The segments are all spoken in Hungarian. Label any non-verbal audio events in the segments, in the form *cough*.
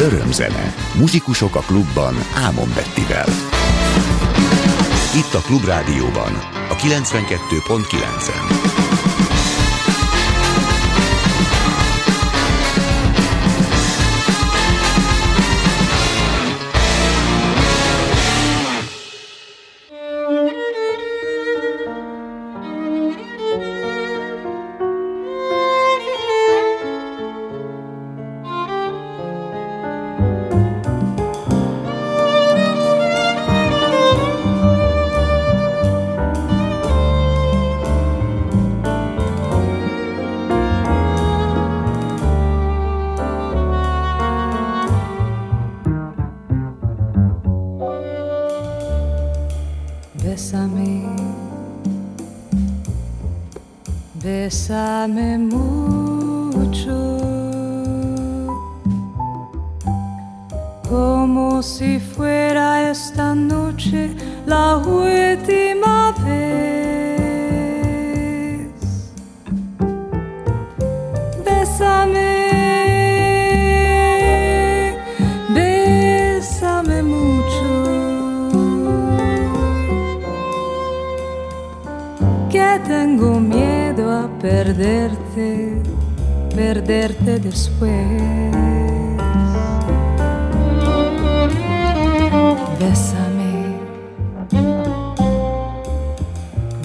Örömzene. Muzsikusok a klubban Ámon Bettivel. Itt a Klubrádióban, a 92.9-en.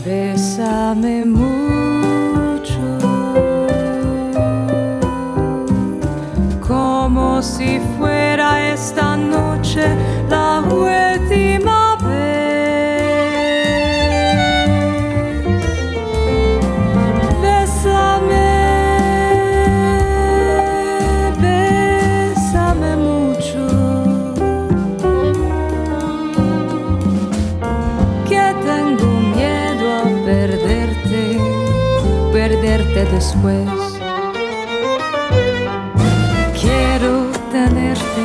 Bésame mucho, como si fuera esta noche la huella. Quiero tenerte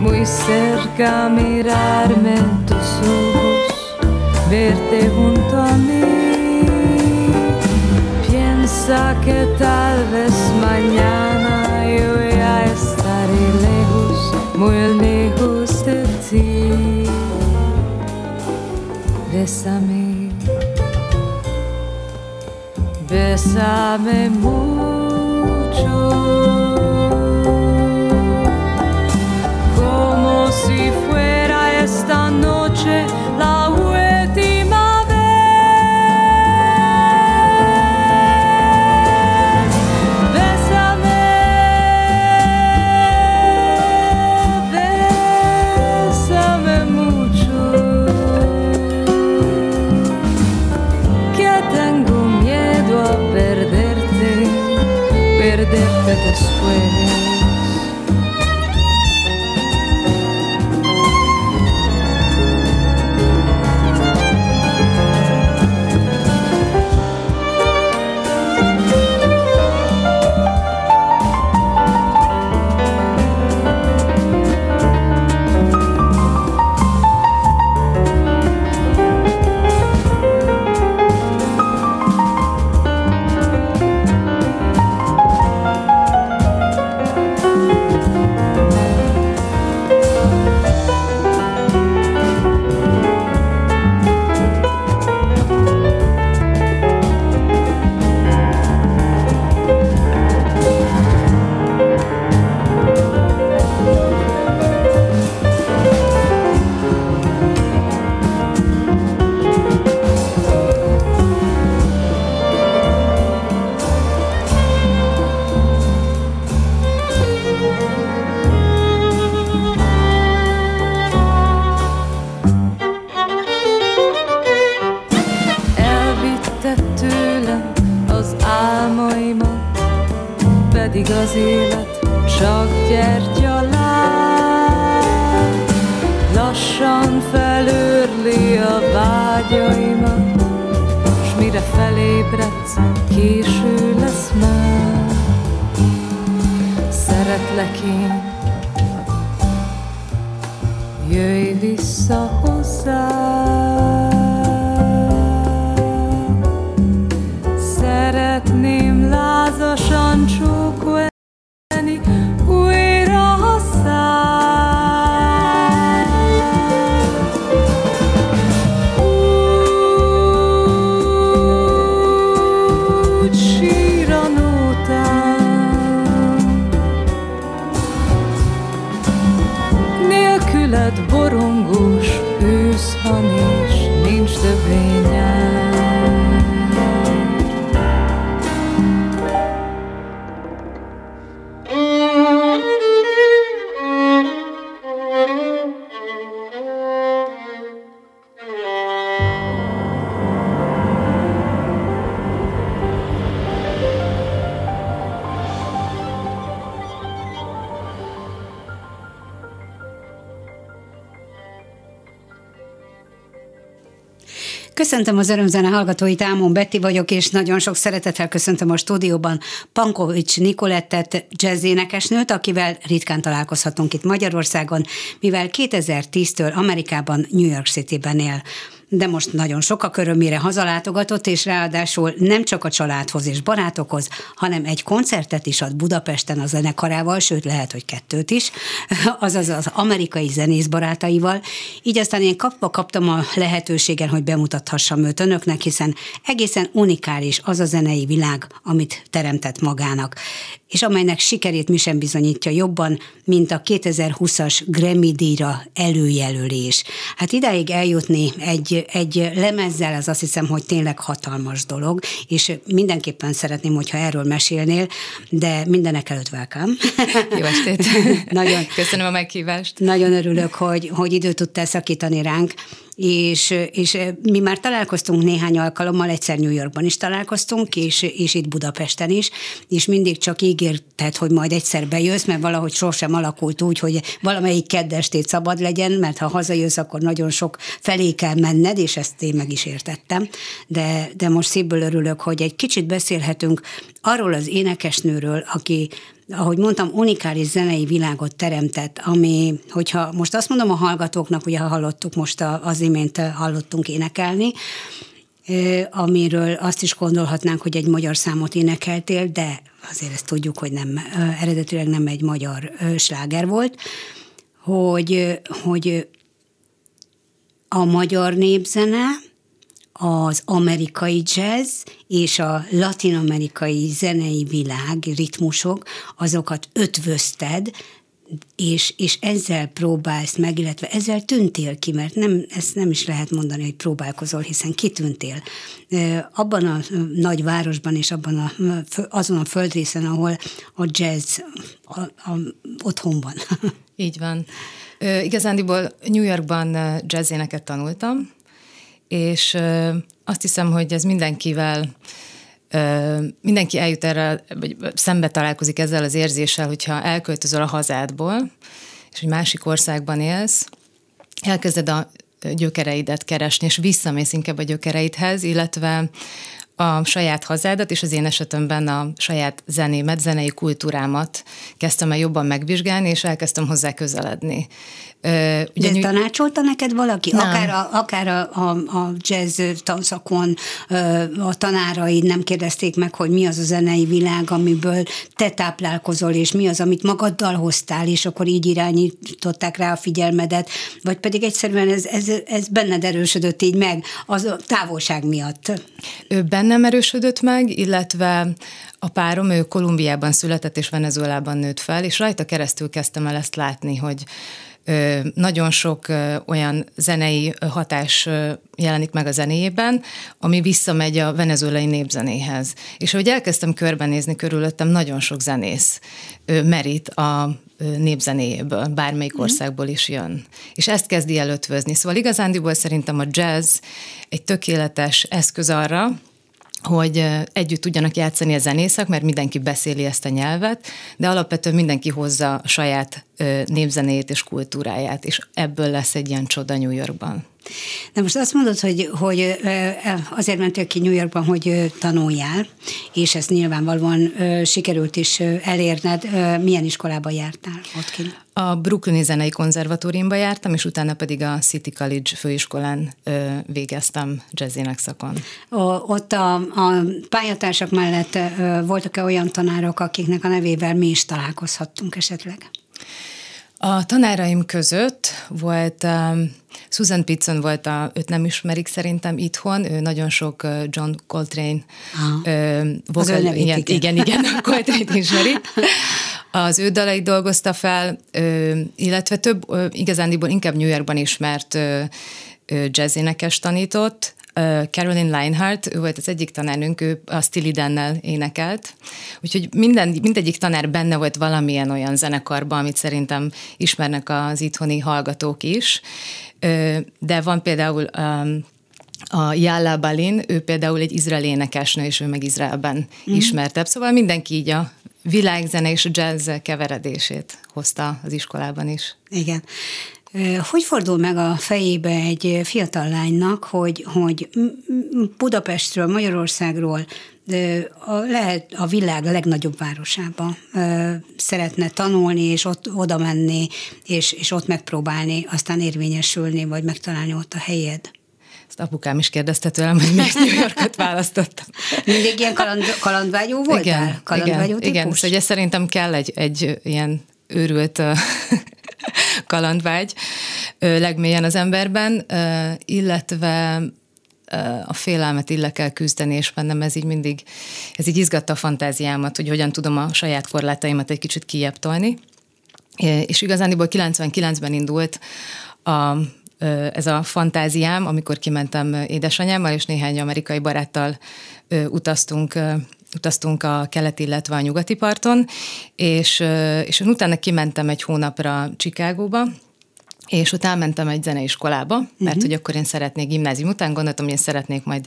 muy cerca, mirarme en tus ojos, verte junto a mí. Piensa que tal vez mañana yo ya estaré lejos, muy lejos de ti. Bésame. Bésame mucho. with. szeretném lázasan csúszni. Köszöntöm az örömzene hallgatóit, Ámon Betty vagyok, és nagyon sok szeretettel köszöntöm a stúdióban Pankovics Nikolettet, jazzénekesnőt, akivel ritkán találkozhatunk itt Magyarországon, mivel 2010-től Amerikában, New York City-ben él de most nagyon sok a körömére hazalátogatott, és ráadásul nem csak a családhoz és barátokhoz, hanem egy koncertet is ad Budapesten a zenekarával, sőt lehet, hogy kettőt is, *laughs* azaz az amerikai zenész barátaival. Így aztán én kapva kaptam a lehetőségen, hogy bemutathassam őt önöknek, hiszen egészen unikális az a zenei világ, amit teremtett magának és amelynek sikerét mi sem bizonyítja jobban, mint a 2020-as Grammy díjra előjelölés. Hát idáig eljutni egy, egy lemezzel, az azt hiszem, hogy tényleg hatalmas dolog, és mindenképpen szeretném, hogyha erről mesélnél, de mindenek előtt welcome. *laughs* Jó estét! *laughs* nagyon, Köszönöm a meghívást. Nagyon örülök, hogy, hogy időt tudtál szakítani ránk, és, és mi már találkoztunk néhány alkalommal, egyszer New Yorkban is találkoztunk, és, és itt Budapesten is, és mindig csak ígérted, hogy majd egyszer bejössz, mert valahogy sosem alakult úgy, hogy valamelyik keddestét szabad legyen, mert ha hazajössz, akkor nagyon sok felé kell menned, és ezt én meg is értettem. De, de most szívből örülök, hogy egy kicsit beszélhetünk arról az énekesnőről, aki ahogy mondtam, unikális zenei világot teremtett, ami, hogyha most azt mondom a hallgatóknak, ugye ha hallottuk most az imént hallottunk énekelni, amiről azt is gondolhatnánk, hogy egy magyar számot énekeltél, de azért ezt tudjuk, hogy nem, eredetileg nem egy magyar sláger volt, hogy, hogy a magyar népzene, az amerikai jazz és a latinamerikai zenei világ, ritmusok, azokat ötvözted, és, és ezzel próbálsz meg, illetve ezzel tűntél ki, mert nem, ezt nem is lehet mondani, hogy próbálkozol, hiszen kitűntél. Abban a nagy városban és abban a, azon a földrészen, ahol a jazz a, a, otthon van. *laughs* Így van. Igazándiból New Yorkban jazzéneket tanultam, és azt hiszem, hogy ez mindenkivel mindenki eljut erre, vagy szembe találkozik ezzel az érzéssel, hogyha elköltözöl a hazádból, és egy másik országban élsz, elkezded a gyökereidet keresni, és visszamész inkább a gyökereidhez, illetve a saját hazádat, és az én esetemben a saját zenémet, zenei kultúrámat kezdtem el jobban megvizsgálni, és elkezdtem hozzá közeledni. Ugye, De tanácsolta neked valaki? Nem. Akár, a, akár a, a, a jazz tanszakon a tanáraid nem kérdezték meg, hogy mi az a zenei világ, amiből te táplálkozol, és mi az, amit magaddal hoztál, és akkor így irányították rá a figyelmedet, vagy pedig egyszerűen ez, ez, ez benned erősödött így meg, az a távolság miatt? Ő bennem erősödött meg, illetve a párom, ő Kolumbiában született és Venezuelában nőtt fel, és rajta keresztül kezdtem el ezt látni, hogy nagyon sok olyan zenei hatás jelenik meg a zenéjében, ami visszamegy a venezuelai népzenéhez. És ahogy elkezdtem körbenézni körülöttem, nagyon sok zenész merít a népzenéjéből, bármelyik mhm. országból is jön. És ezt kezdi el ötvözni. Szóval igazándiból szerintem a jazz egy tökéletes eszköz arra, hogy együtt tudjanak játszani a zenészek, mert mindenki beszéli ezt a nyelvet, de alapvetően mindenki hozza a saját népzenét és kultúráját, és ebből lesz egy ilyen csoda New Yorkban. Na most azt mondod, hogy, hogy azért mentél ki New Yorkban, hogy tanuljál, és ezt nyilvánvalóan sikerült is elérned. Milyen iskolába jártál ott kint? A Brooklyni Zenei Konzervatóriumba jártam, és utána pedig a City College főiskolán végeztem jazzének szakon. O, ott a, a pályatársak mellett voltak-e olyan tanárok, akiknek a nevével mi is találkozhattunk esetleg? A tanáraim között volt um, Susan Pitson volt, a, őt nem ismerik szerintem itthon, ő nagyon sok John Coltrane uh, vokal, igen, igen, igen, igen, *laughs* Coltrane ismeri. Az ő dalait dolgozta fel, illetve több, igazándiból inkább New Yorkban ismert jazzénekes tanított, Caroline Leinhardt, ő volt az egyik tanárnőnk, ő a Steely Dan-nel énekelt, úgyhogy minden, mindegyik tanár benne volt valamilyen olyan zenekarban, amit szerintem ismernek az itthoni hallgatók is, de van például a Jalla Balin, ő például egy izraeli énekesnő, és ő meg Izraelben mm. ismertebb, szóval mindenki így a világzene és jazz keveredését hozta az iskolában is. Igen. Hogy fordul meg a fejébe egy fiatal lánynak, hogy, hogy Budapestről, Magyarországról a, lehet a világ legnagyobb városába szeretne tanulni, és ott oda menni, és, és ott megpróbálni, aztán érvényesülni, vagy megtalálni ott a helyed? Ezt apukám is kérdezte tőlem, hogy miért New Yorkot választottam. *laughs* Mindig ilyen kaland, kalandvágyó voltál? Igen, kalandvágyó igen, igen. Szóval szerintem kell egy, egy ilyen őrült *laughs* kalandvágy legmélyen az emberben, illetve a félelmet ille kell küzdeni, és bennem ez így mindig, ez így izgatta a fantáziámat, hogy hogyan tudom a saját korlátaimat egy kicsit kijebb tolni. És igazániból 99-ben indult a, ez a fantáziám, amikor kimentem édesanyámmal, és néhány amerikai baráttal utaztunk utaztunk a keleti, illetve a nyugati parton, és, és utána kimentem egy hónapra Csikágóba, és utána mentem egy zeneiskolába, mert uh-huh. hogy akkor én szeretnék gimnázium után, gondoltam, hogy én szeretnék majd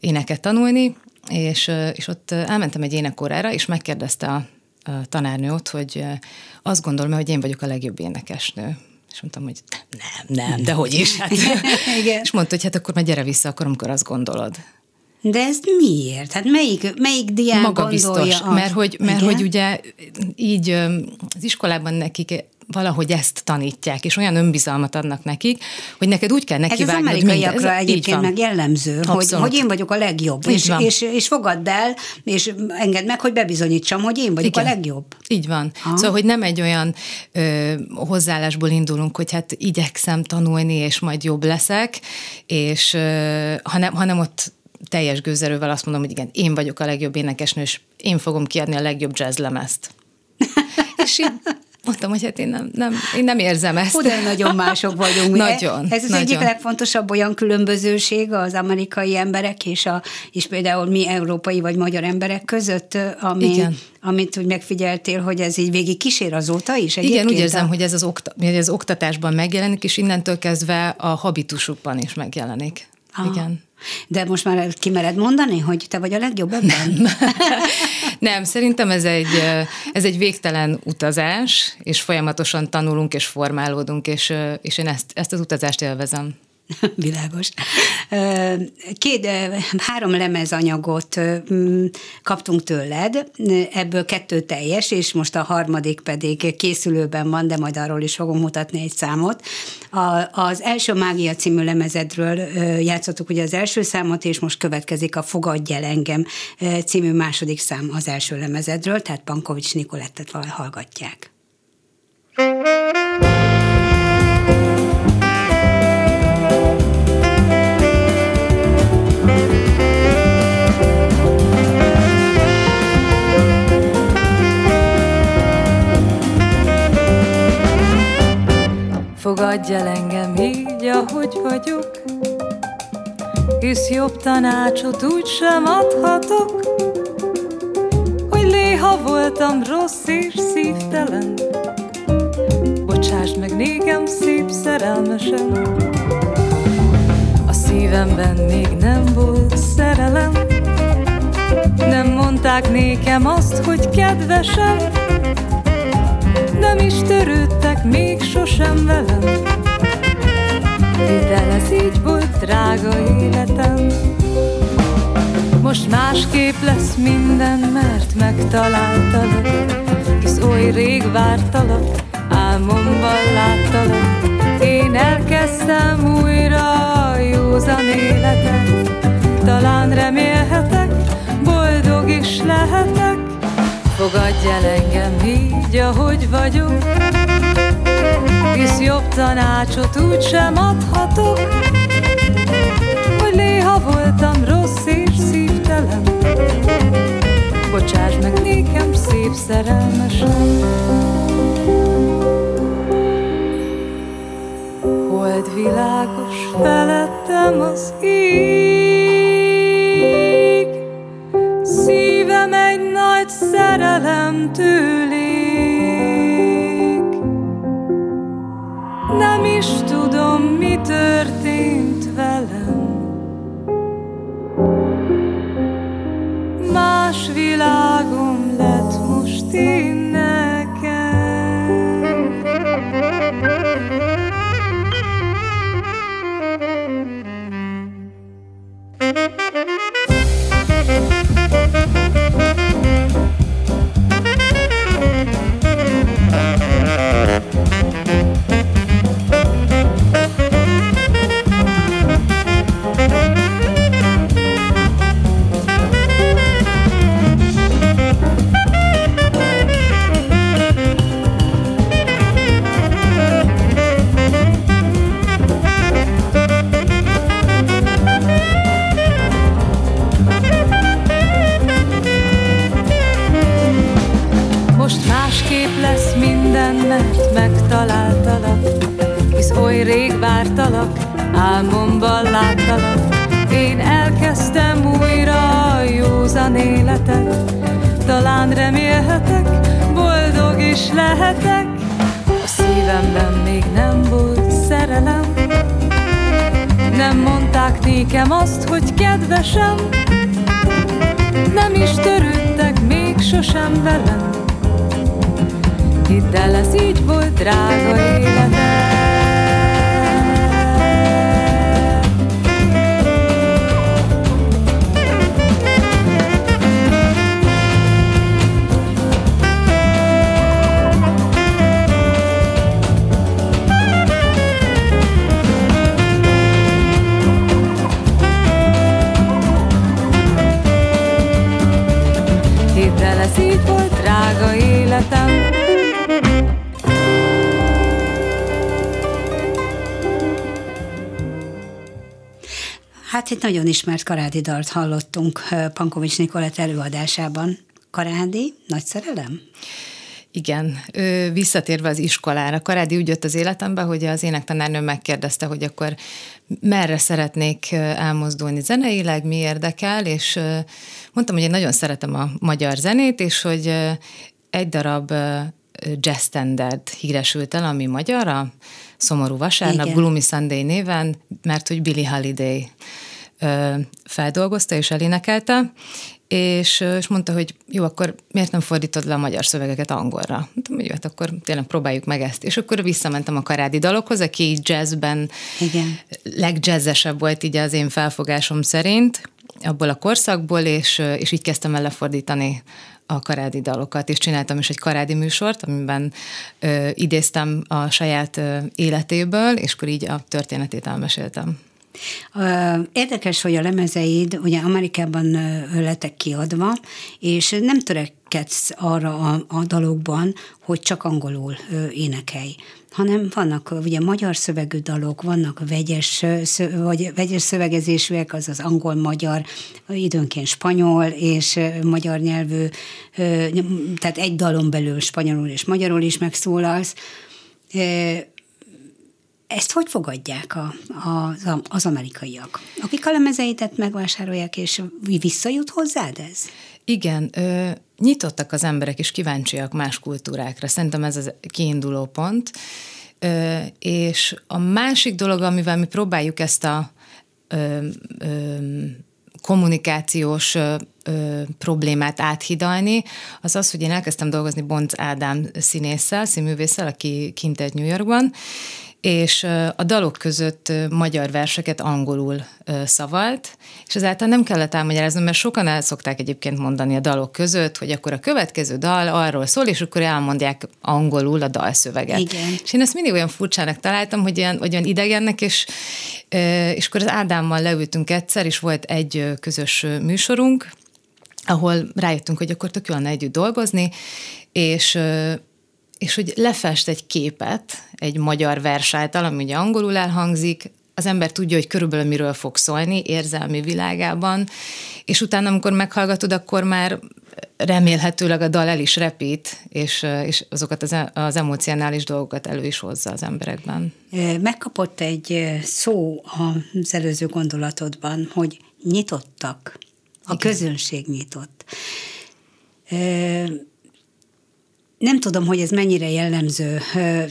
éneket tanulni, és, és ott elmentem egy énekórára, és megkérdezte a, a tanárnő ott, hogy azt gondolom, hogy én vagyok a legjobb énekesnő. És mondtam, hogy nem, nem, de hogy is. *laughs* Hát. Igen. És mondta, hogy hát akkor majd gyere vissza, akkor amikor azt gondolod. De ez miért? Hát melyik, melyik diák Maga biztos, mert hogy, mert hogy ugye így az iskolában nekik valahogy ezt tanítják, és olyan önbizalmat adnak nekik, hogy neked úgy kell neki Ez az amerikaiakra ez, egyébként meg jellemző, hogy, hogy én vagyok a legjobb, és, és, és fogadd el, és engedd meg, hogy bebizonyítsam, hogy én vagyok Igen. a legjobb. Így van. Ha. Szóval, hogy nem egy olyan ö, hozzáállásból indulunk, hogy hát igyekszem tanulni, és majd jobb leszek, és ö, hanem, hanem ott teljes gőzerővel azt mondom, hogy igen, én vagyok a legjobb énekesnő, és én fogom kiadni a legjobb jazzlemezt. *laughs* és így mondtam, hogy hát én nem, nem, én nem érzem ezt. de nagyon mások vagyunk. nagyon. Ez az nagyon. egyik legfontosabb olyan különbözőség az amerikai emberek és, a, és például mi európai vagy magyar emberek között, ami, Igen. amit úgy megfigyeltél, hogy ez így végig kísér azóta is. Igen, úgy érzem, a... hogy ez az, okta, hogy az oktatásban megjelenik, és innentől kezdve a habitusukban is megjelenik. Aha. Igen. De most már kimered mondani, hogy te vagy a legjobb ebben? Nem. *laughs* Nem, szerintem ez egy, ez egy végtelen utazás, és folyamatosan tanulunk és formálódunk, és, és én ezt, ezt az utazást élvezem. *laughs* Világos. Két, három lemezanyagot kaptunk tőled, ebből kettő teljes, és most a harmadik pedig készülőben van, de majd arról is fogom mutatni egy számot. A, az első Mágia című lemezedről játszottuk ugye az első számot, és most következik a Fogadj el engem című második szám az első lemezedről, tehát Pankovics Nikolettet hallgatják. Thank. Fogadj el engem így, ahogy vagyok, Hisz jobb tanácsot úgy sem adhatok, Hogy léha voltam rossz és szívtelen, Bocsásd meg nékem szép szerelmesen, A szívemben még nem volt szerelem, Nem mondták nékem azt, hogy kedvesem, nem is törődtek még sosem velem. Hidd ez így volt, drága életem Most másképp lesz minden, mert megtaláltalak. Hisz oly rég vártalak, álmomban láttalak. Én elkezdtem újra a józan életet Talán remélhetek, Fogadj el engem így, ahogy vagyok. Hisz jobb tanácsot úgy adhatok Hogy néha voltam rossz és szívtelen. Bocsáss meg nékem szép szerelmesen Hold világos felettem az ég szerelem tőlék rég vártalak, álmomban láttalak. Én elkezdtem újra a józan életet. Talán remélhetek, boldog is lehetek. A szívemben még nem volt szerelem. Nem mondták nékem azt, hogy kedvesem. Nem is törődtek még sosem velem. Hidd el, ez így volt, drága életem Hát egy nagyon ismert karádi dalt hallottunk Pankovics Nikolett előadásában. Karádi, nagy szerelem? Igen, visszatérve az iskolára. Karádi úgy jött az életembe, hogy az énektanárnő megkérdezte, hogy akkor merre szeretnék elmozdulni zeneileg, mi érdekel, és mondtam, hogy én nagyon szeretem a magyar zenét, és hogy egy darab jazz standard híresült el, ami magyar, a Szomorú Vasárnap, Igen. Gloomy Sunday néven, mert hogy Billy Holiday feldolgozta és elénekelte, és, és mondta, hogy jó, akkor miért nem fordítod le a magyar szövegeket angolra? Mondtam, hogy jó, hát akkor tényleg próbáljuk meg ezt. És akkor visszamentem a karádi dalokhoz, aki így jazzben Igen. legjazzesebb volt így az én felfogásom szerint, abból a korszakból, és, és így kezdtem el lefordítani a karádi dalokat, és csináltam is egy karádi műsort, amiben ö, idéztem a saját ö, életéből, és akkor így a történetét elmeséltem. Érdekes, hogy a lemezeid ugye Amerikában lettek kiadva, és nem törekedsz arra a, a dalokban, hogy csak angolul énekelj hanem vannak ugye magyar szövegű dalok, vannak vegyes, vagy vegyes szövegezésűek, az az angol-magyar, időnként spanyol és magyar nyelvű, tehát egy dalon belül spanyolul és magyarul is megszólalsz ezt hogy fogadják a, a, az amerikaiak? Akik a lemezeitet megvásárolják, és visszajut hozzád ez? Igen, nyitottak az emberek, és kíváncsiak más kultúrákra. Szerintem ez az kiinduló pont. És a másik dolog, amivel mi próbáljuk ezt a ö, ö, kommunikációs ö, ö, problémát áthidalni, az az, hogy én elkezdtem dolgozni Bonc Ádám színésszel, színművésszel, aki kint egy New Yorkban, és a dalok között magyar verseket angolul szavalt, és ezáltal nem kellett elmagyaráznom, mert sokan el szokták egyébként mondani a dalok között, hogy akkor a következő dal arról szól, és akkor elmondják angolul a dalszöveget. Igen. És én ezt mindig olyan furcsának találtam, hogy olyan, hogy olyan idegennek, és, és akkor az Ádámmal leültünk egyszer, és volt egy közös műsorunk, ahol rájöttünk, hogy akkor tök jól együtt dolgozni, és és hogy lefest egy képet egy magyar vers által, ami ugye angolul elhangzik, az ember tudja, hogy körülbelül miről fog szólni érzelmi világában, és utána, amikor meghallgatod, akkor már remélhetőleg a dal el is repít, és, és azokat az, az emocionális dolgokat elő is hozza az emberekben. Megkapott egy szó az előző gondolatodban, hogy nyitottak, a Igen. közönség nyitott. Nem tudom, hogy ez mennyire jellemző.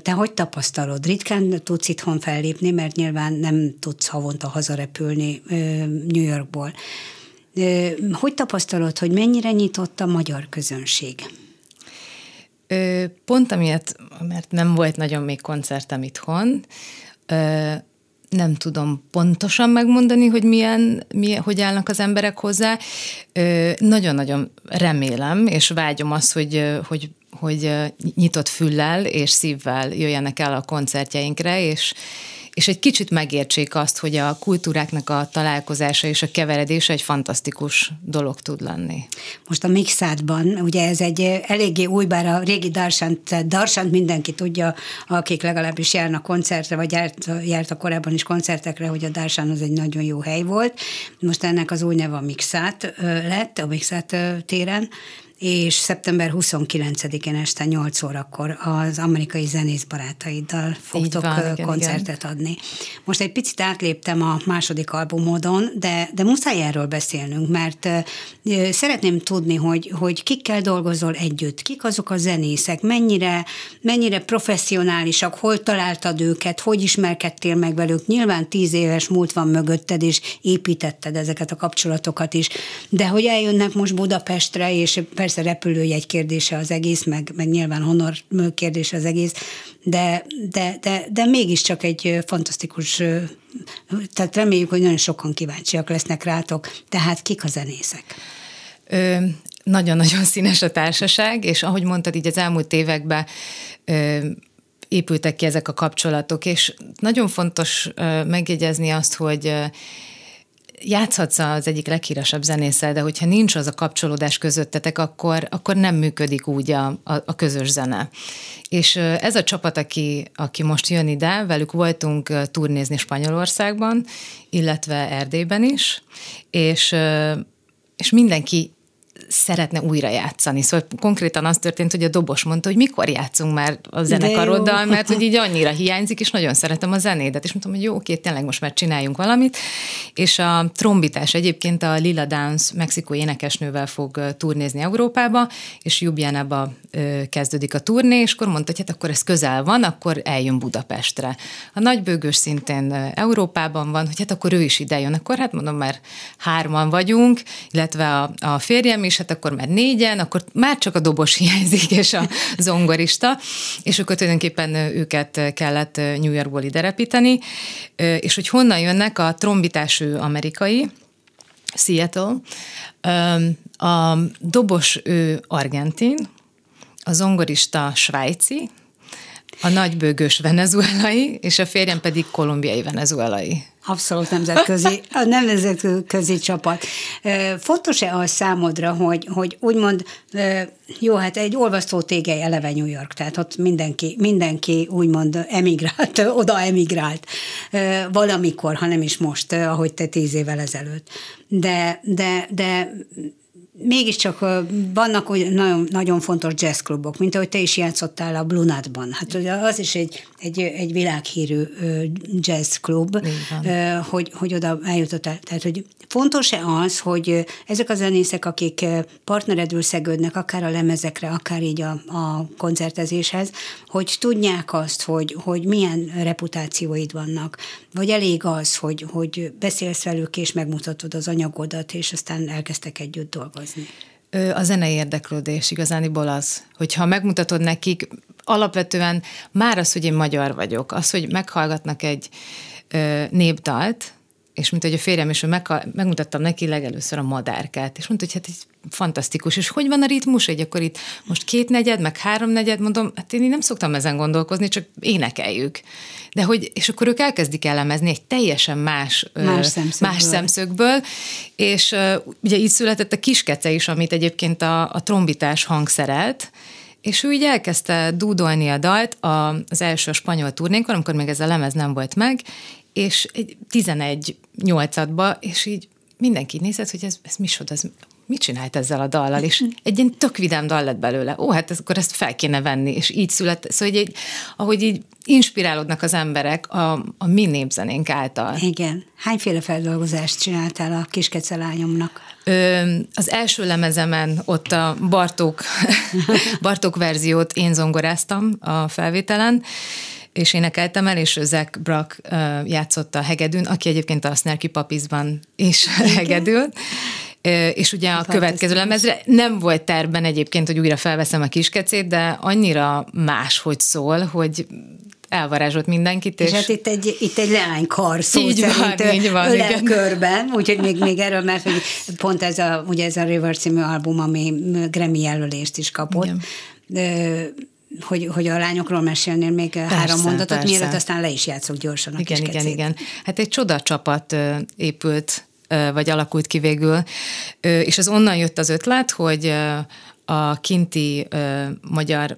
Te hogy tapasztalod? Ritkán tudsz itthon fellépni, mert nyilván nem tudsz havonta hazarepülni New Yorkból. Hogy tapasztalod, hogy mennyire nyitott a magyar közönség? Pont amiatt, mert nem volt nagyon még koncertem itthon, nem tudom pontosan megmondani, hogy milyen, milyen hogy állnak az emberek hozzá. Nagyon-nagyon remélem, és vágyom azt, hogy, hogy hogy nyitott füllel és szívvel jöjjenek el a koncertjeinkre, és, és egy kicsit megértsék azt, hogy a kultúráknak a találkozása és a keveredése egy fantasztikus dolog tud lenni. Most a Mixádban, ugye ez egy eléggé új, bár a régi Darsant, Darsant mindenki tudja, akik legalábbis járnak koncertre, vagy járt, jártak korábban is koncertekre, hogy a Darsant az egy nagyon jó hely volt. Most ennek az új neve a Mixát lett, a Mixát téren, és szeptember 29-én este 8 órakor az amerikai zenész barátaiddal fogtok van, koncertet igen. adni. Most egy picit átléptem a második albumodon, de, de muszáj erről beszélnünk, mert szeretném tudni, hogy, hogy kikkel dolgozol együtt, kik azok a zenészek, mennyire, mennyire professzionálisak, hol találtad őket, hogy ismerkedtél meg velük. Nyilván tíz éves múlt van mögötted, és építetted ezeket a kapcsolatokat is, de hogy eljönnek most Budapestre, és persze repülőjegy kérdése az egész, meg, meg nyilván honor kérdése az egész, de, de, de, de mégiscsak egy fantasztikus, tehát reméljük, hogy nagyon sokan kíváncsiak lesznek rátok, tehát kik a zenészek? Ö, nagyon-nagyon színes a társaság, és ahogy mondtad, így az elmúlt években ö, épültek ki ezek a kapcsolatok, és nagyon fontos ö, megjegyezni azt, hogy ö, játszhatsz az egyik leghíresebb zenésszel, de hogyha nincs az a kapcsolódás közöttetek, akkor, akkor nem működik úgy a, a, a közös zene. És ez a csapat, aki, aki most jön ide, velük voltunk turnézni Spanyolországban, illetve Erdélyben is, és és mindenki szeretne újra játszani. Szóval konkrétan az történt, hogy a dobos mondta, hogy mikor játszunk már a zenekaroddal, mert hogy így *laughs* annyira hiányzik, és nagyon szeretem a zenédet. És mondtam, hogy jó, oké, tényleg most már csináljunk valamit. És a trombitás egyébként a Lila Dance mexikói énekesnővel fog turnézni Európába, és Jubiánába kezdődik a turné, és akkor mondta, hogy hát akkor ez közel van, akkor eljön Budapestre. A nagybőgős szintén Európában van, hogy hát akkor ő is ide jön. Akkor hát mondom, már hárman vagyunk, illetve a, a férjem is, hát akkor már négyen, akkor már csak a dobos *laughs* hiányzik, és a zongorista, és akkor tulajdonképpen őket kellett New Yorkból ide repíteni, és hogy honnan jönnek a trombitás ő amerikai, Seattle, a dobos ő argentin, a zongorista svájci, a nagybőgős venezuelai, és a férjem pedig kolumbiai venezuelai. Abszolút nemzetközi, a nemzetközi csapat. Fontos-e az számodra, hogy, hogy úgymond, jó, hát egy olvasztó tégely eleve New York, tehát ott mindenki, mindenki úgymond emigrált, *laughs* oda emigrált valamikor, ha nem is most, ahogy te tíz évvel ezelőtt. De, de, de mégiscsak vannak nagyon, nagyon fontos jazzklubok, mint ahogy te is játszottál a Blunatban. Hát az is egy, egy, egy világhírű jazzklub, hogy, hogy oda eljutottál. Tehát, hogy fontos-e az, hogy ezek a zenészek, akik partneredül szegődnek, akár a lemezekre, akár így a, a koncertezéshez, hogy tudják azt, hogy, hogy milyen reputációid vannak, vagy elég az, hogy, hogy beszélsz velük, és megmutatod az anyagodat, és aztán elkezdtek együtt dolgozni? A zenei érdeklődés igazániból az, hogyha megmutatod nekik, alapvetően már az, hogy én magyar vagyok, az, hogy meghallgatnak egy ö, népdalt, és mint hogy a férjem is, hogy meg, megmutattam neki legelőször a madárkát, és mondta, hogy hát egy fantasztikus, és hogy van a ritmus, egy akkor itt most két negyed, meg három negyed, mondom, hát én nem szoktam ezen gondolkozni, csak énekeljük. De hogy, és akkor ők elkezdik elemezni egy teljesen más, más, szemszögből. más szemszögből, és ugye így született a kiskece is, amit egyébként a, a trombitás hangszerelt, és ő így elkezdte dúdolni a dalt a, az első spanyol turnénkon, amikor még ez a lemez nem volt meg, és egy 11 nyolcadba, és így mindenki nézett, hogy ez, ez mi ez mit csinált ezzel a dallal, és egy ilyen tök vidám dal lett belőle. Ó, hát ez, akkor ezt fel kéne venni, és így született. Szóval, hogy így, ahogy így inspirálódnak az emberek a, a mi népzenénk által. Igen. Hányféle feldolgozást csináltál a kiskece lányomnak? Ö, az első lemezemen ott a Bartók, *laughs* Bartók verziót én zongoráztam a felvételen, és énekeltem el, és Zach Brack uh, játszott a hegedűn, aki egyébként a Snarky Papizban is Igen. És ugye a következő lemezre nem volt terben egyébként, hogy újra felveszem a kiskecét, de annyira más, hogy szól, hogy elvarázsolt mindenkit. És, és hát itt egy, itt egy leánykar szó így szerint van, így van, igen. körben, úgyhogy még, még erről, mert hogy pont ez a, ugye ez a River című album, ami Grammy jelölést is kapott. Igen hogy, hogy a lányokról mesélnél még persze, három mondatot, persze. mielőtt aztán le is játszok gyorsan a Igen, igen, igen. Hát egy csoda csapat épült, vagy alakult ki végül, és az onnan jött az ötlet, hogy a kinti magyar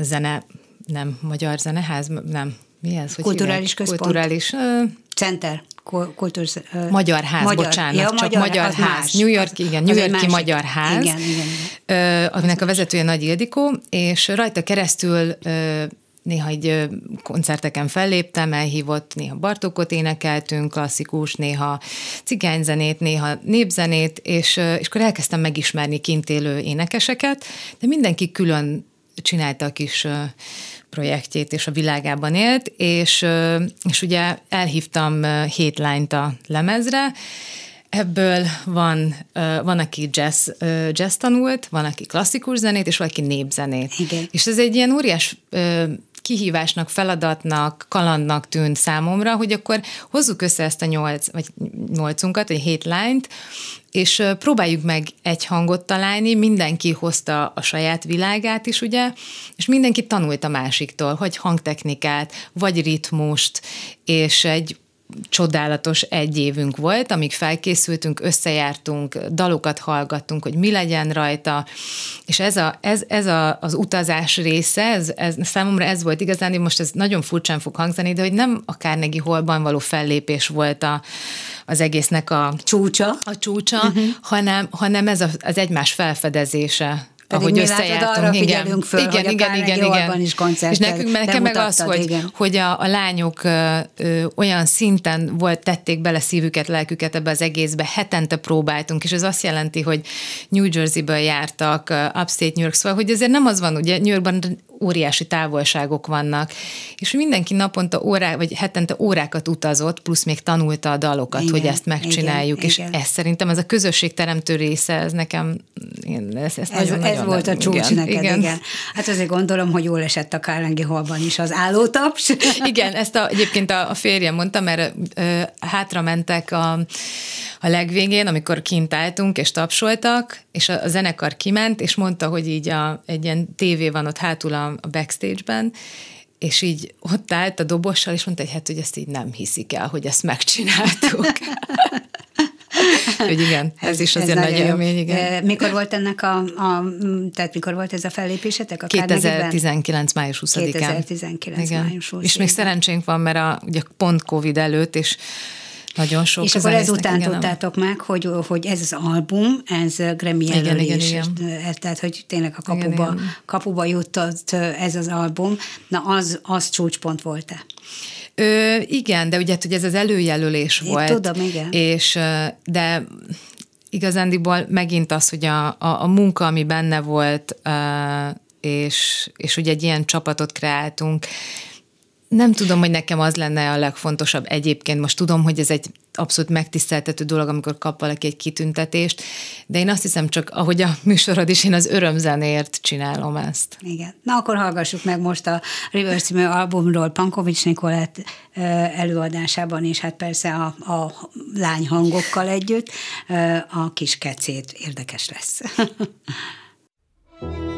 zene, nem, magyar zeneház, nem, mi ez? Hogy kulturális hívják? központ. Kulturális. Center. kultúr... Magyar ház, magyar, bocsánat, ja, csak magyar, magyar ház. Más. New York, igen, New Yorki Magyar Ház, igen, igen, igen. aminek a vezetője Nagy Ildikó, és rajta keresztül néha egy koncerteken felléptem, elhívott, néha Bartókot énekeltünk, klasszikus, néha cigányzenét, néha népzenét, és, és akkor elkezdtem megismerni kint élő énekeseket, de mindenki külön csinálta a kis projektjét, és a világában élt, és, és ugye elhívtam hét lányt a lemezre, Ebből van, van, aki jazz, jazz tanult, van, aki klasszikus zenét, és valaki népzenét. Igen. És ez egy ilyen óriás kihívásnak, feladatnak, kalandnak tűnt számomra, hogy akkor hozzuk össze ezt a nyolc, vagy nyolcunkat, vagy hét lányt, és próbáljuk meg egy hangot találni, mindenki hozta a saját világát is, ugye, és mindenki tanult a másiktól, hogy hangtechnikát, vagy ritmust, és egy csodálatos egy évünk volt, amíg felkészültünk, összejártunk, dalokat hallgattunk, hogy mi legyen rajta, és ez, a, ez, ez a, az utazás része, ez, ez, számomra ez volt igazán, most ez nagyon furcsán fog hangzani, de hogy nem a Carnegie Hallban való fellépés volt a, az egésznek a csúcsa, a csúcsa uh-huh. hanem, hanem ez a, az egymás felfedezése pedig ahogy összejártunk. Arra igen, föl, igen, hogy igen, a igen, igen. is És nekünk nekem meg az, hogy, igen. hogy a, a lányok ö, ö, olyan szinten volt, tették bele szívüket, lelküket ebbe az egészbe, hetente próbáltunk, és ez azt jelenti, hogy New Jersey-ből jártak, Upstate New York, szóval, hogy azért nem az van, ugye New Yorkban óriási távolságok vannak, és mindenki naponta órá, vagy hetente órákat utazott, plusz még tanulta a dalokat, igen, hogy ezt megcsináljuk, igen, és igen. ez szerintem ez a közösségteremtő része, ez nekem, én, ez, ez, ez, nagyon, volt a csúcs igen, neked, igen. igen. Hát azért gondolom, hogy jól esett a Carnegie Hallban is az állótaps. *laughs* Igen, ezt a, egyébként a, a férjem mondta, mert ö, hátra mentek a, a legvégén, amikor kint álltunk és tapsoltak, és a, a zenekar kiment, és mondta, hogy így a, egy ilyen tévé van ott hátul a, a backstage-ben, és így ott állt a dobossal, és mondta, hogy hát, hogy ezt így nem hiszik el, hogy ezt megcsináltuk. *laughs* *laughs* hogy igen, ez, ez is azért ez nagy élmény, igen. Mikor volt ennek a, a, tehát mikor volt ez a fellépésetek? A 2019. május 20-án. 2019. Igen. május 20 És még szerencsénk van, mert a, ugye pont Covid előtt, és nagyon sok. És akkor ezután igen, tudtátok meg, hogy, hogy ez az album, ez Grammy jelölés. Igen, igen, igen. Tehát, hogy tényleg a kapuba, igen, igen. kapuba jutott ez az album. Na, az, az csúcspont volt-e? Ö, igen, de ugye hogy ez az előjelölés Én volt. Tudom, igen. És, de igazándiból megint az, hogy a, a, a munka, ami benne volt, és, és ugye egy ilyen csapatot kreáltunk, nem tudom, hogy nekem az lenne a legfontosabb egyébként. Most tudom, hogy ez egy abszolút megtiszteltető dolog, amikor kap valaki egy kitüntetést, de én azt hiszem csak, ahogy a műsorod is, én az örömzenért csinálom ezt. Igen. Na akkor hallgassuk meg most a River című albumról Pankovics Nikolett előadásában, és hát persze a, a lányhangokkal együtt a kis kecét érdekes lesz. *laughs*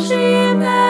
She jméno.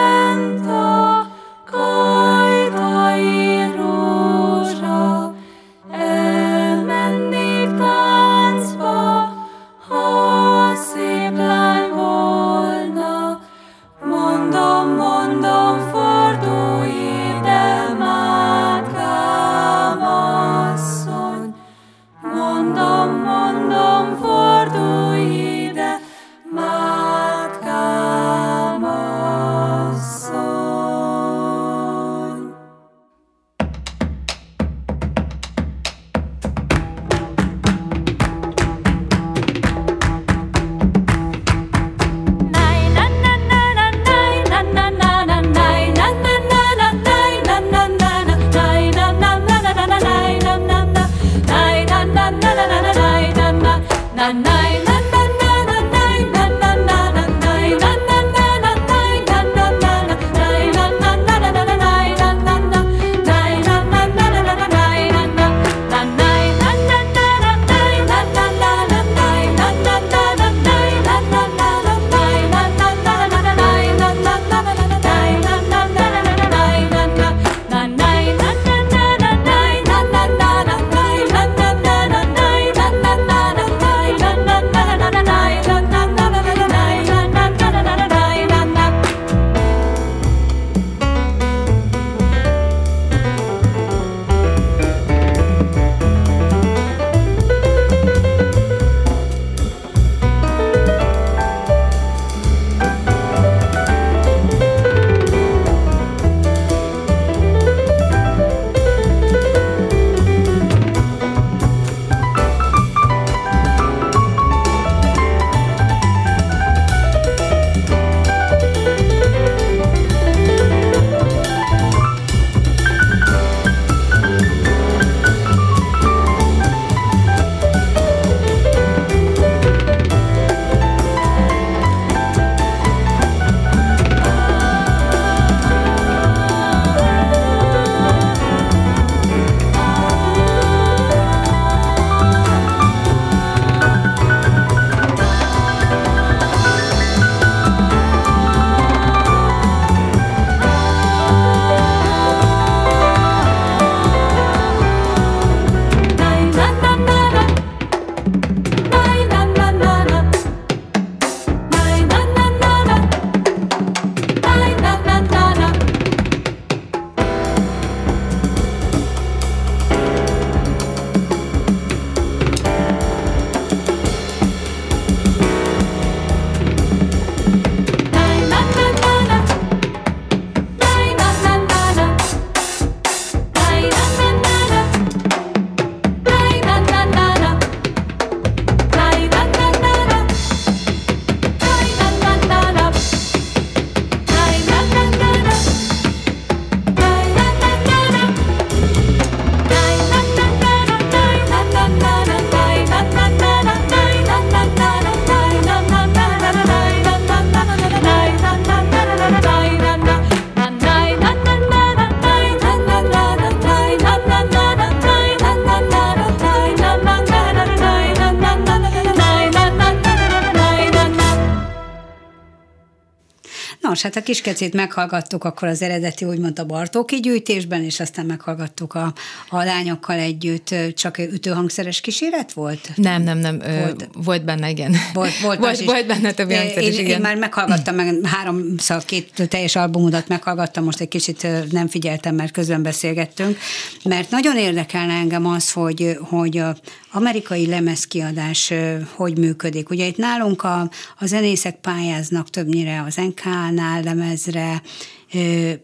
Nos, hát a kiskecét meghallgattuk akkor az eredeti, úgymond a Bartóki gyűjtésben, és aztán meghallgattuk a, a lányokkal együtt. Csak ütőhangszeres kíséret volt? Nem, nem, nem. Volt, volt benne, igen. Volt, volt, volt, volt benne több hangszeres, én, igen. Én már meghallgattam, meg három, szóval két teljes albumodat meghallgattam, most egy kicsit nem figyeltem, mert közben beszélgettünk, mert nagyon érdekelne engem az, hogy, hogy a amerikai lemezkiadás hogy működik. Ugye itt nálunk a, a zenészek pályáznak többnyire az NK-nál, lemezre,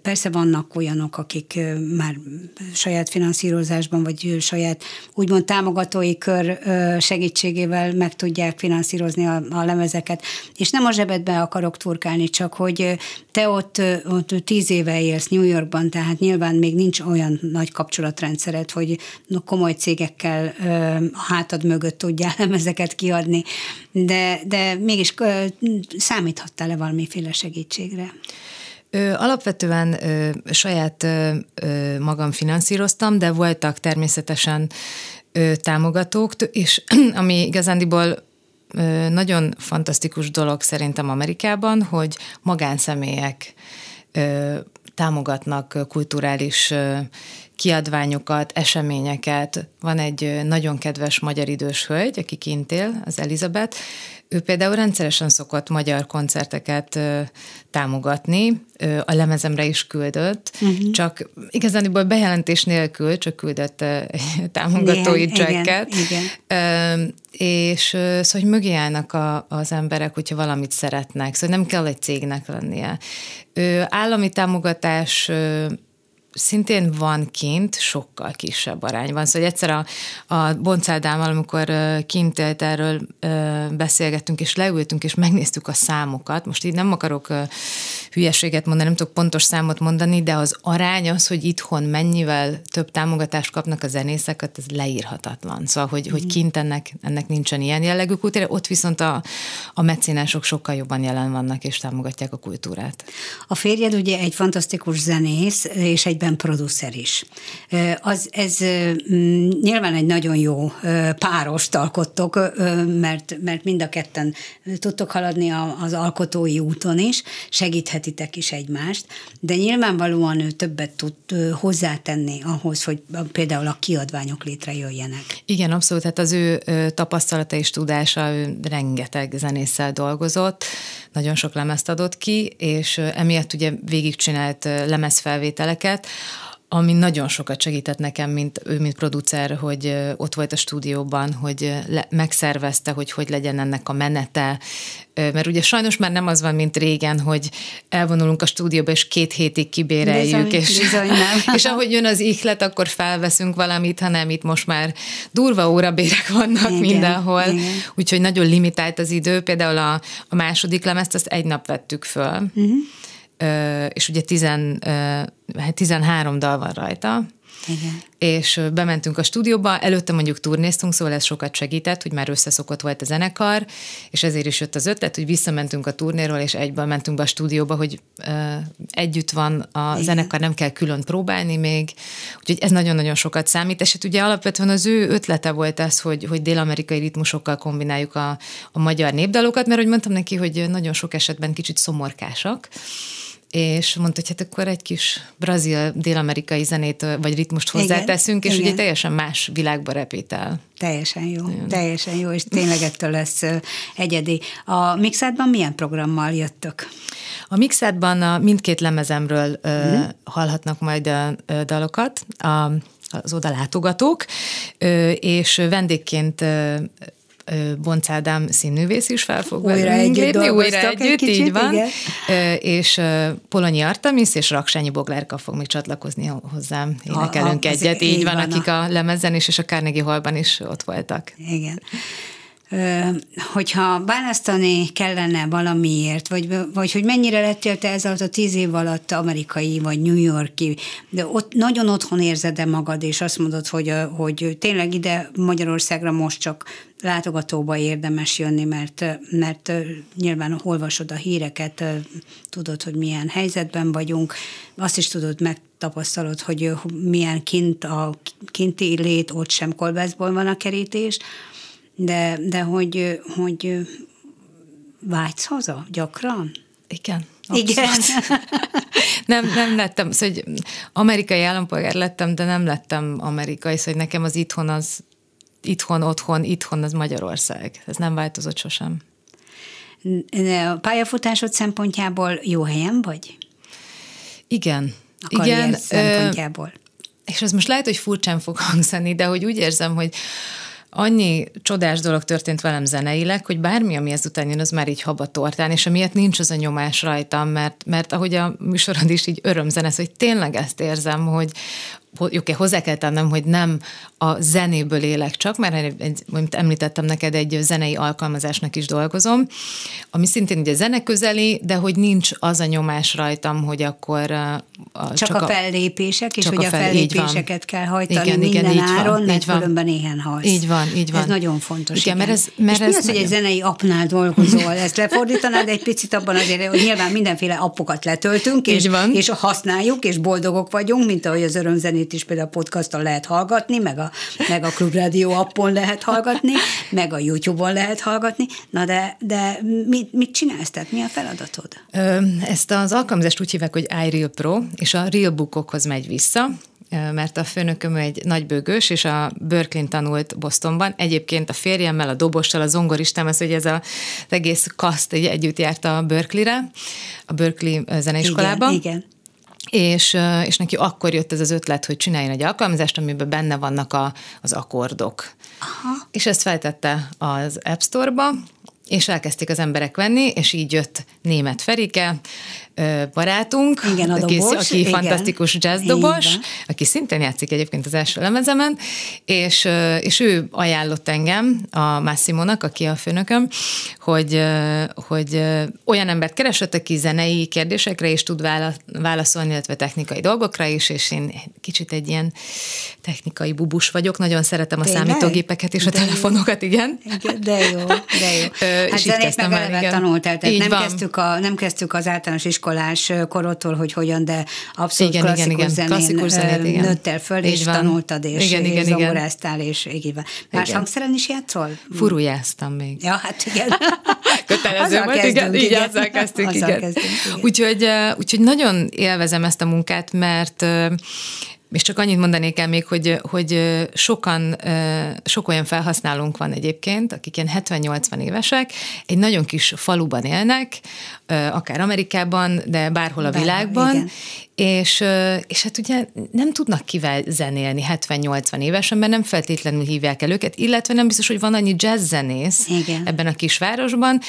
Persze vannak olyanok, akik már saját finanszírozásban, vagy saját úgymond támogatói kör segítségével meg tudják finanszírozni a, a lemezeket. És nem a zsebedbe akarok turkálni, csak hogy te ott, ott tíz éve élsz New Yorkban, tehát nyilván még nincs olyan nagy kapcsolatrendszered, hogy komoly cégekkel a hátad mögött tudjál *laughs* lemezeket kiadni, de, de mégis számíthattál-e valamiféle segítségre? Ö, alapvetően ö, saját ö, ö, magam finanszíroztam, de voltak természetesen ö, támogatók, és *clears throat* ami igazándiból nagyon fantasztikus dolog szerintem Amerikában, hogy magánszemélyek támogatnak kulturális kiadványokat, eseményeket. Van egy nagyon kedves magyar idős hölgy, aki kint él, az Elizabeth, ő például rendszeresen szokott magyar koncerteket támogatni, a lemezemre is küldött, uh-huh. csak igazániból bejelentés nélkül, csak küldött *laughs* támogatói jacket. Igen, igen. És szóval, hogy mögé állnak a, az emberek, hogyha valamit szeretnek, szóval nem kell egy cégnek lennie. Állami támogatás szintén van kint sokkal kisebb arányban. Szóval egyszer a, a Boncádámmal, amikor kint erről beszélgettünk, és leültünk, és megnéztük a számokat, most így nem akarok hülyeséget mondani, nem tudok pontos számot mondani, de az arány az, hogy itthon mennyivel több támogatást kapnak a zenészek, ez leírhatatlan. Szóval, hogy, mm. hogy kint ennek, ennek nincsen ilyen jellegű kultúra, ott viszont a, a mecénások sokkal jobban jelen vannak, és támogatják a kultúrát. A férjed ugye egy fantasztikus zenész, és egy egyben producer is. Az, ez mm, nyilván egy nagyon jó párost alkottok, mert, mert mind a ketten tudtok haladni az alkotói úton is, segíthetitek is egymást, de nyilvánvalóan ő többet tud hozzátenni ahhoz, hogy például a kiadványok létrejöjjenek. Igen, abszolút, hát az ő tapasztalata és tudása, ő rengeteg zenésszel dolgozott, nagyon sok lemezt adott ki, és emiatt ugye végigcsinált lemezfelvételeket, ami nagyon sokat segített nekem, mint ő, mint producer, hogy ott volt a stúdióban, hogy le, megszervezte, hogy hogy legyen ennek a menete, mert ugye sajnos már nem az van, mint régen, hogy elvonulunk a stúdióba, és két hétig kibéreljük, bizony, és, bizony nem. *laughs* és ahogy jön az ihlet, akkor felveszünk valamit, hanem itt most már durva órabérek vannak igen, mindenhol, igen. úgyhogy nagyon limitált az idő. Például a, a második lemezt azt egy nap vettük föl, uh-huh és ugye tizen, 13 dal van rajta, igen. És bementünk a stúdióba, előtte mondjuk turnéztunk, szóval ez sokat segített, hogy már összeszokott volt a zenekar, és ezért is jött az ötlet, hogy visszamentünk a turnéról, és egyből mentünk be a stúdióba, hogy uh, együtt van a Igen. zenekar, nem kell külön próbálni még, úgyhogy ez nagyon-nagyon sokat számít, és hát ugye alapvetően az ő ötlete volt ez, hogy, hogy dél-amerikai ritmusokkal kombináljuk a, a magyar népdalokat, mert hogy mondtam neki, hogy nagyon sok esetben kicsit szomorkásak, és mondta, hogy hát akkor egy kis brazil, dél-amerikai zenét vagy ritmust hozzáteszünk, igen, és igen. ugye teljesen más világba repítel. Teljesen jó, igen. teljesen jó, és tényleg ettől lesz egyedi. A Mixátban milyen programmal jöttök? A Mixátban a mindkét lemezemről uh-huh. hallhatnak majd a dalokat. A az oda látogatók, és vendégként Bonc Ádám színművész is fel fog újra együtt lépni, újra együtt, egy kicsit, így van, igen. és Polonyi Artemis és Raksányi Boglárka fog még csatlakozni hozzám, énekelünk a, a, egyet, így, így van, van, akik a lemezen is, és a Carnegie Hallban is ott voltak. Igen hogyha választani kellene valamiért, vagy, vagy hogy mennyire lettél te ez alatt a tíz év alatt amerikai vagy New Yorki, de ott nagyon otthon érzed-e magad, és azt mondod, hogy, hogy tényleg ide Magyarországra most csak látogatóba érdemes jönni, mert, mert nyilván olvasod a híreket, tudod, hogy milyen helyzetben vagyunk, azt is tudod, megtapasztalod, hogy milyen kint a kinti lét, ott sem kolbászból van a kerítés, de, de hogy, hogy vágysz haza gyakran? Igen. Abszolút. Igen. *laughs* nem, nem lettem, szóval hogy amerikai állampolgár lettem, de nem lettem amerikai, szóval nekem az itthon az itthon, otthon, itthon az Magyarország. Ez nem változott sosem. A pályafutásod szempontjából jó helyen vagy? Igen. A Igen, szempontjából. És ez most lehet, hogy furcsán fog hangzani, de hogy úgy érzem, hogy annyi csodás dolog történt velem zeneileg, hogy bármi, ami ezután jön, az már így habatortán, és amiatt nincs az a nyomás rajtam, mert, mert ahogy a műsorod is így örömzenesz, hogy tényleg ezt érzem, hogy oké, okay, hozzá kell tennem, hogy nem a zenéből élek csak, mert egy, mint említettem neked, egy zenei alkalmazásnak is dolgozom, ami szintén ugye zene közeli, de hogy nincs az a nyomás rajtam, hogy akkor a, csak, csak a, a fellépések, és hogy a, fel, fellépéseket kell hajtani igen, minden igen, áron, mert különben éhen halsz. Így van, így van. Ez nagyon fontos. Igen, igen. Mert ez, mert és ez mi az, nagyon... hogy egy zenei appnál dolgozol? Ezt lefordítanád egy picit abban azért, hogy nyilván mindenféle appokat letöltünk, és, és használjuk, és boldogok vagyunk, mint ahogy az örömzenét is például a podcaston lehet hallgatni, meg a, meg a Klubrádió appon lehet hallgatni, meg a YouTube-on lehet hallgatni. Na de, de mit, mit csinálsz? Tehát mi a feladatod? Ezt az alkalmazást úgy hívják, hogy iReal Pro, és a Real Bookokhoz megy vissza, mert a főnököm egy nagybőgős, és a Berkeley tanult Bostonban. Egyébként a férjemmel, a dobossal, a zongoristám, az, hogy ez az egész kaszt egy együtt járt a Berkeley-re, a Berkeley zeneiskolába. Igen, igen. És, és neki akkor jött ez az ötlet, hogy csináljon egy alkalmazást, amiben benne vannak a, az akkordok. Aha. És ezt feltette az App Store-ba, és elkezdték az emberek venni, és így jött német Ferike, barátunk, igen, a aki, dobos, aki igen. fantasztikus jazzdobos, igen. aki szintén játszik egyébként az első lemezemen, és, és ő ajánlott engem a Massimónak, aki a főnököm, hogy, hogy olyan embert keresett, aki zenei kérdésekre is tud válaszolni, illetve technikai dolgokra is, és én kicsit egy ilyen technikai bubus vagyok, nagyon szeretem a Tényleg? számítógépeket és a de telefonokat, igen. igen. De jó, de jó. Hát zenét meg eleve tanultál, tehát nem kezdtük, a, nem kezdtük az általános iskolás korottól, hogy hogyan, de abszolút igen, klasszikus, igen, igen. zenén klasszikus zenét, igen. nőttél föl, és van. tanultad, és, igen, igen, és zongoráztál, és így van. Más igen. hangszeren is játszol? Furujáztam még. Ja, hát igen. *laughs* Kötelező volt, igen, így azzal kezdtünk, igen. Úgyhogy, úgyhogy nagyon élvezem ezt a munkát, mert és csak annyit mondanék el még, hogy, hogy sokan, sok olyan felhasználónk van egyébként, akik ilyen 70-80 évesek, egy nagyon kis faluban élnek, akár Amerikában, de bárhol a világban, igen és, és hát ugye nem tudnak kivel zenélni 70-80 évesen, mert nem feltétlenül hívják el őket, illetve nem biztos, hogy van annyi jazz zenész Igen. ebben a kisvárosban,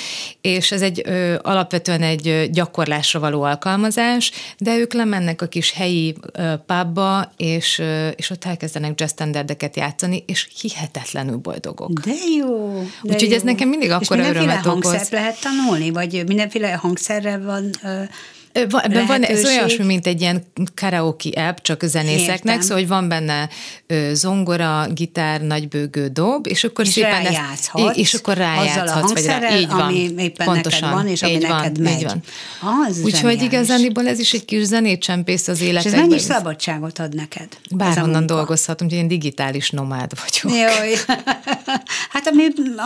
és ez egy ö, alapvetően egy gyakorlásra való alkalmazás, de ők lemennek a kis helyi ö, pubba, és, ö, és ott elkezdenek jazz standardeket játszani, és hihetetlenül boldogok. De jó! De Úgyhogy jó. ez nekem mindig akkor örömet okoz. hangszert lehet tanulni, vagy mindenféle hangszerre van ö, van, ebben van ez olyasmi, mint egy ilyen karaoke app, csak zenészeknek, Értem. szóval hogy van benne ö, zongora, gitár, nagybőgő dob, és akkor és szépen ezt, és akkor rájátszhatsz, vagy rá, így van, ami éppen pontosan, neked van, és ami így neked van, megy. Így van. Az Úgyhogy igazániból ez is egy kis zenétcsempész az életedben. És ez mennyi szabadságot ad neked? Bárhonnan dolgozhatunk, hogy én digitális nomád vagyok. Jaj. *laughs* Hát ami,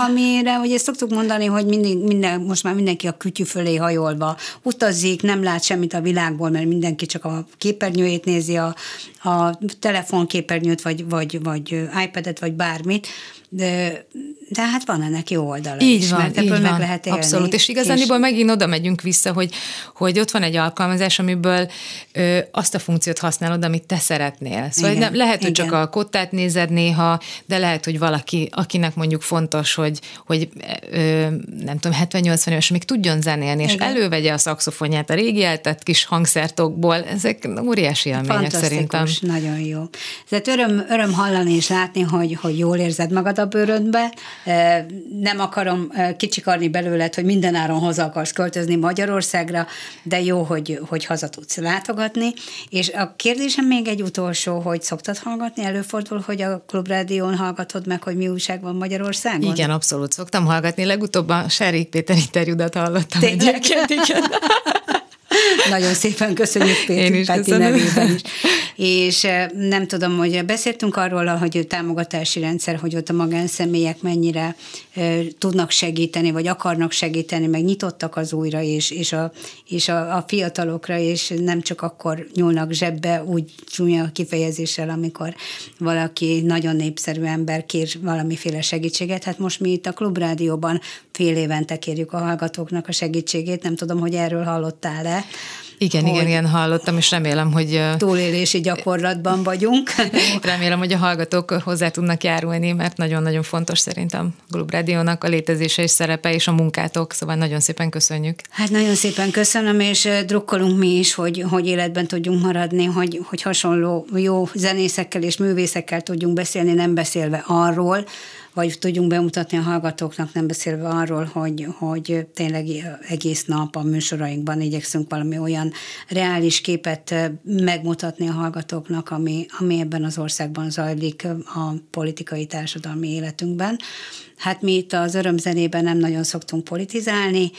amire ugye szoktuk mondani, hogy mindig, minden, most már mindenki a kütyű fölé hajolva utazik, nem lát semmit a világból, mert mindenki csak a képernyőjét nézi, a, a telefonképernyőt, vagy, vagy, vagy iPad-et, vagy bármit, de, de hát van ennek jó oldala így is, van, mert ebből így meg van, lehet élni. Abszolút, és igazániból és... megint oda megyünk vissza, hogy, hogy ott van egy alkalmazás, amiből ö, azt a funkciót használod, amit te szeretnél. Szóval igen, nem, lehet, hogy igen. csak a kottát nézed néha, de lehet, hogy valaki, akinek mondjuk fontos, hogy, hogy ö, nem tudom, 70-80 éves még tudjon zenélni, és igen. elővegye a szakszofonját a régi eltett kis hangszertokból, ezek óriási élmények szerintem. nagyon jó. Tehát öröm, öröm hallani és látni, hogy, hogy jól érzed magad a bőrödbe. Nem akarom kicsikarni belőled, hogy mindenáron haza akarsz költözni Magyarországra, de jó, hogy, hogy haza tudsz látogatni. És a kérdésem még egy utolsó, hogy szoktad hallgatni? Előfordul, hogy a klubrádión hallgatod meg, hogy mi újság van Magyarországon? Igen, abszolút szoktam hallgatni. Legutóbb a Serik Péter interjúdat hallottam Tényleg? egyébként, igen. *laughs* Nagyon szépen köszönjük Péter Peti nevében is. És nem tudom, hogy beszéltünk arról, hogy a támogatási rendszer, hogy ott a magánszemélyek mennyire tudnak segíteni, vagy akarnak segíteni, meg nyitottak az újra, és, és, a, és a, a fiatalokra, és nem csak akkor nyúlnak zsebbe, úgy csúnya kifejezéssel, amikor valaki nagyon népszerű ember kér valamiféle segítséget. Hát most mi itt a Klubrádióban fél évente kérjük a hallgatóknak a segítségét, nem tudom, hogy erről hallottál-e. Igen, igen, igen, hallottam, és remélem, hogy... Túlélési gyakorlatban vagyunk. *laughs* remélem, hogy a hallgatók hozzá tudnak járulni, mert nagyon-nagyon fontos szerintem a Glub Rádiónak a létezése és szerepe, és a munkátok, szóval nagyon szépen köszönjük. Hát nagyon szépen köszönöm, és drukkolunk mi is, hogy, hogy életben tudjunk maradni, hogy, hogy hasonló jó zenészekkel és művészekkel tudjunk beszélni, nem beszélve arról, vagy tudjunk bemutatni a hallgatóknak, nem beszélve arról, hogy, hogy tényleg egész nap a műsorainkban igyekszünk valami olyan reális képet megmutatni a hallgatóknak, ami, ami ebben az országban zajlik a politikai társadalmi életünkben. Hát mi itt az örömzenében nem nagyon szoktunk politizálni,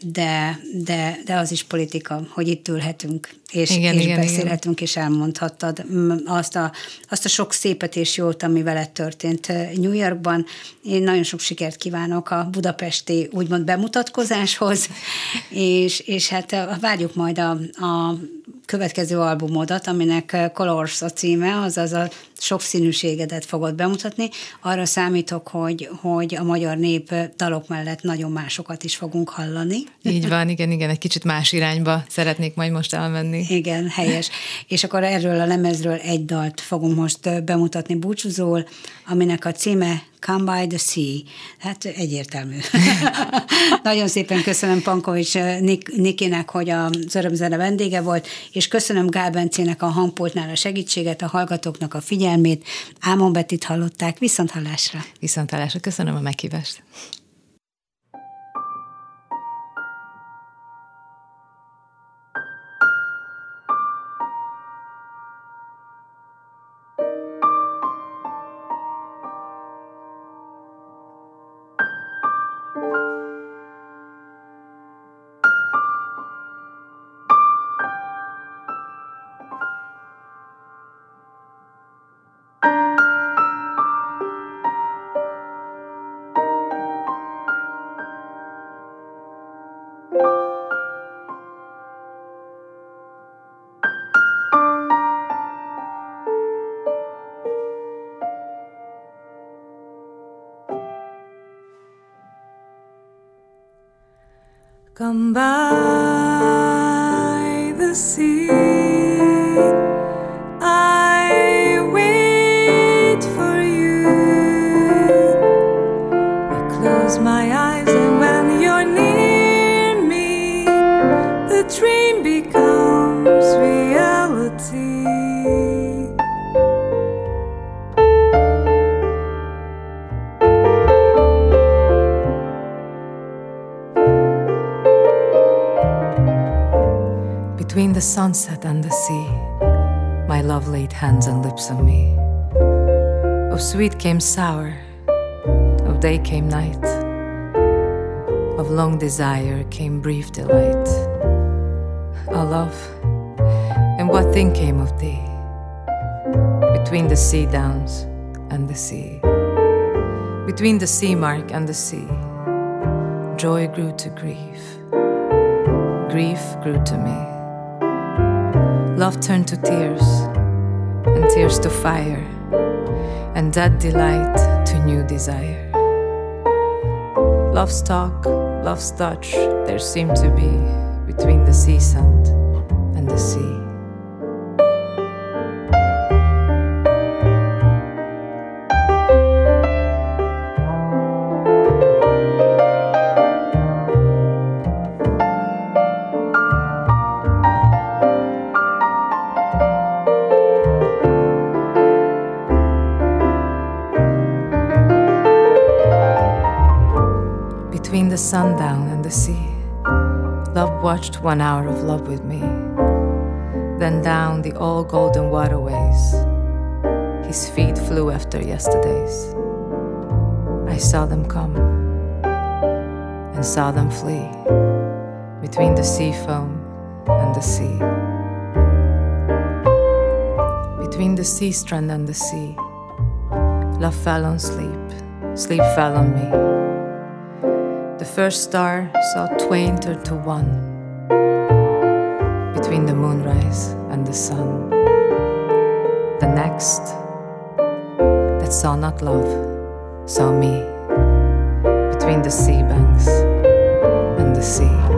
de, de, de az is politika, hogy itt ülhetünk, és, igen, és igen, beszélhetünk, igen. és elmondhattad azt a, azt a sok szépet és jót, ami veled történt New Yorkban. Én nagyon sok sikert kívánok a budapesti úgymond bemutatkozáshoz, *laughs* és, és hát várjuk majd a, a következő albumodat, aminek Colors a címe, azaz a sokszínűségedet fogod bemutatni. Arra számítok, hogy, hogy a magyar nép dalok mellett nagyon másokat is fogunk hallani. Így van, igen, igen, egy kicsit más irányba szeretnék majd most elmenni. Igen, helyes. És akkor erről a lemezről egy dalt fogunk most bemutatni búcsúzól, aminek a címe Come by the Sea. Hát egyértelmű. *laughs* Nagyon szépen köszönöm Pankovics Nik- Nikinek, hogy az örömzene vendége volt, és köszönöm Gál Bencének a hangpultnál a segítséget, a hallgatóknak a figyelmét. Ámon Betit hallották. Viszont hallásra. Viszont hallásra. Köszönöm a meghívást. Sunset and the sea, my love laid hands and lips on me. Of sweet came sour, of day came night, of long desire came brief delight. Our love, and what thing came of thee? Between the sea downs and the sea, between the sea mark and the sea, joy grew to grief, grief grew to me. Love turned to tears, and tears to fire, and that delight to new desire. Love's talk, love's touch, there seemed to be between the sea sand and the sea. Love watched one hour of love with me. Then down the all golden waterways, his feet flew after yesterday's. I saw them come and saw them flee between the sea foam and the sea. Between the sea strand and the sea, love fell on sleep, sleep fell on me. The first star saw twain turn to one between the moonrise and the sun. The next, that saw not love, saw me between the sea banks and the sea.